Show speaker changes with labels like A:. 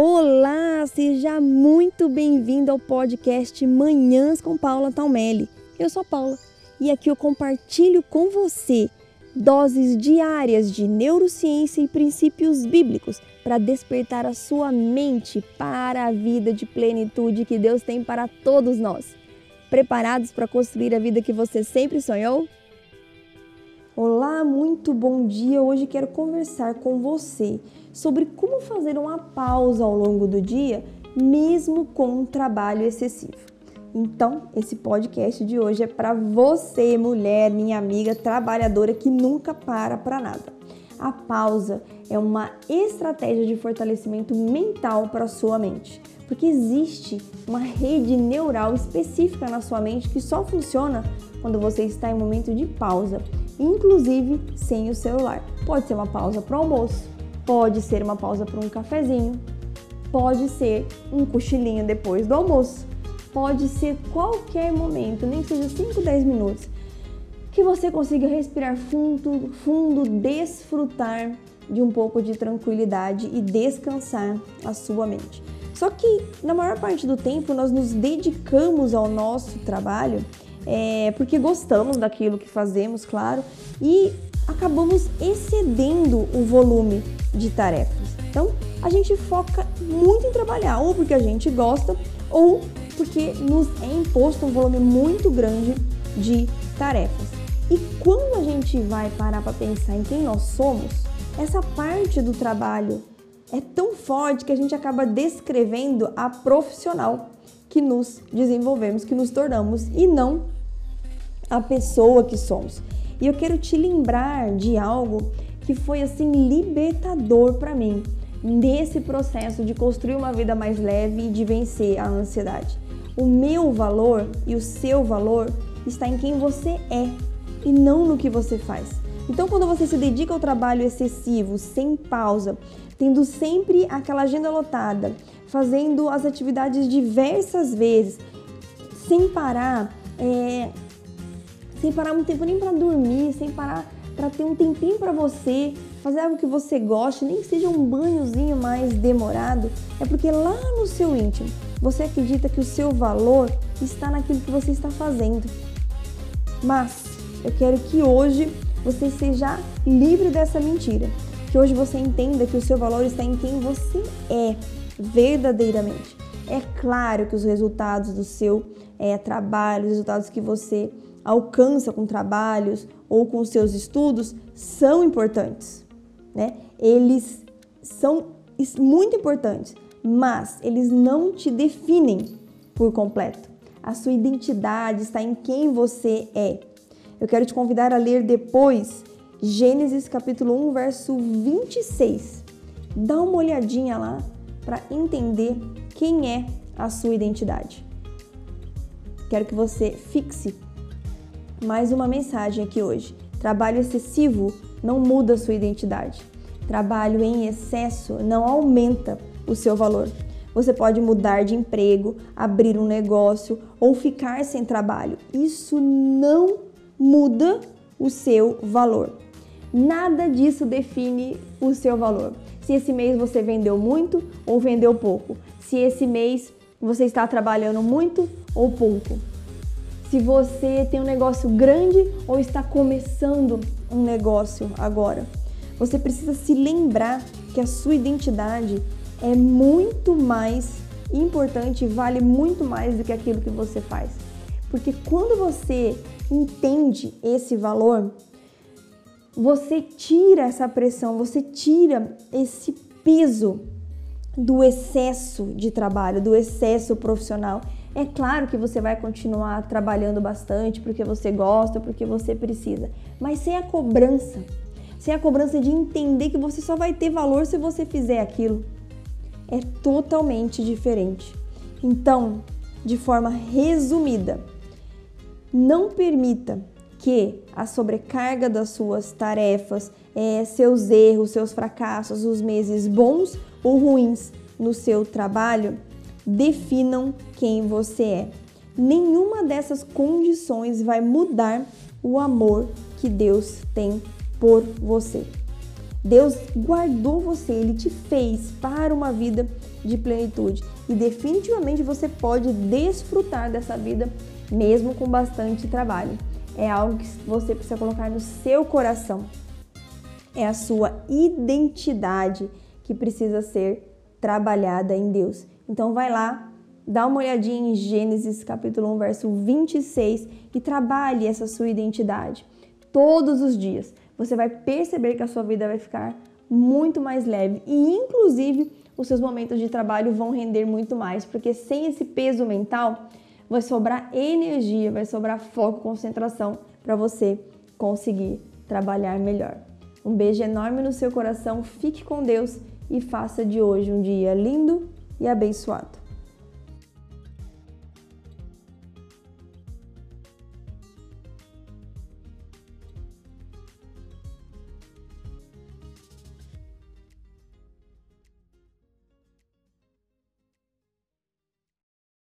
A: Olá, seja muito bem-vindo ao podcast Manhãs com Paula Talmelli. Eu sou Paula e aqui eu compartilho com você doses diárias de neurociência e princípios bíblicos para despertar a sua mente para a vida de plenitude que Deus tem para todos nós. Preparados para construir a vida que você sempre sonhou? Olá, muito bom dia. Hoje quero conversar com você sobre como fazer uma pausa ao longo do dia, mesmo com um trabalho excessivo. Então, esse podcast de hoje é para você, mulher, minha amiga trabalhadora que nunca para para nada. A pausa é uma estratégia de fortalecimento mental para sua mente, porque existe uma rede neural específica na sua mente que só funciona quando você está em momento de pausa inclusive sem o celular. Pode ser uma pausa para o almoço, pode ser uma pausa para um cafezinho, pode ser um cochilinho depois do almoço, pode ser qualquer momento, nem que seja 5, 10 minutos, que você consiga respirar fundo, fundo, desfrutar de um pouco de tranquilidade e descansar a sua mente. Só que na maior parte do tempo nós nos dedicamos ao nosso trabalho é, porque gostamos daquilo que fazemos, claro, e acabamos excedendo o volume de tarefas. Então, a gente foca muito em trabalhar, ou porque a gente gosta, ou porque nos é imposto um volume muito grande de tarefas. E quando a gente vai parar para pensar em quem nós somos, essa parte do trabalho é tão forte que a gente acaba descrevendo a profissional que nos desenvolvemos, que nos tornamos e não a pessoa que somos. E eu quero te lembrar de algo que foi assim libertador para mim nesse processo de construir uma vida mais leve e de vencer a ansiedade. O meu valor e o seu valor está em quem você é e não no que você faz. Então, quando você se dedica ao trabalho excessivo, sem pausa, tendo sempre aquela agenda lotada, fazendo as atividades diversas vezes, sem parar, é, sem parar um tempo nem para dormir, sem parar para ter um tempinho para você, fazer algo que você goste, nem que seja um banhozinho mais demorado, é porque lá no seu íntimo você acredita que o seu valor está naquilo que você está fazendo. Mas eu quero que hoje você seja livre dessa mentira, que hoje você entenda que o seu valor está em quem você é verdadeiramente. É claro que os resultados do seu é, trabalho, os resultados que você alcança com trabalhos ou com seus estudos são importantes, né? Eles são muito importantes, mas eles não te definem por completo. A sua identidade está em quem você é. Eu quero te convidar a ler depois Gênesis capítulo 1, verso 26. Dá uma olhadinha lá para entender quem é a sua identidade. Quero que você fixe mais uma mensagem aqui hoje. Trabalho excessivo não muda sua identidade. Trabalho em excesso não aumenta o seu valor. Você pode mudar de emprego, abrir um negócio ou ficar sem trabalho. Isso não muda o seu valor. Nada disso define o seu valor. Se esse mês você vendeu muito ou vendeu pouco. Se esse mês você está trabalhando muito ou pouco se você tem um negócio grande ou está começando um negócio agora. Você precisa se lembrar que a sua identidade é muito mais importante e vale muito mais do que aquilo que você faz. Porque quando você entende esse valor, você tira essa pressão, você tira esse peso do excesso de trabalho, do excesso profissional é claro que você vai continuar trabalhando bastante porque você gosta, porque você precisa, mas sem a cobrança, sem a cobrança de entender que você só vai ter valor se você fizer aquilo. É totalmente diferente. Então, de forma resumida, não permita que a sobrecarga das suas tarefas, é, seus erros, seus fracassos, os meses bons ou ruins no seu trabalho definam quem você é. Nenhuma dessas condições vai mudar o amor que Deus tem por você. Deus guardou você, ele te fez para uma vida de plenitude e definitivamente você pode desfrutar dessa vida mesmo com bastante trabalho. É algo que você precisa colocar no seu coração. É a sua identidade que precisa ser trabalhada em Deus. Então vai lá, dá uma olhadinha em Gênesis capítulo 1, verso 26 e trabalhe essa sua identidade todos os dias. Você vai perceber que a sua vida vai ficar muito mais leve e inclusive os seus momentos de trabalho vão render muito mais, porque sem esse peso mental vai sobrar energia, vai sobrar foco, concentração para você conseguir trabalhar melhor. Um beijo enorme no seu coração, fique com Deus e faça de hoje um dia lindo e abençoado.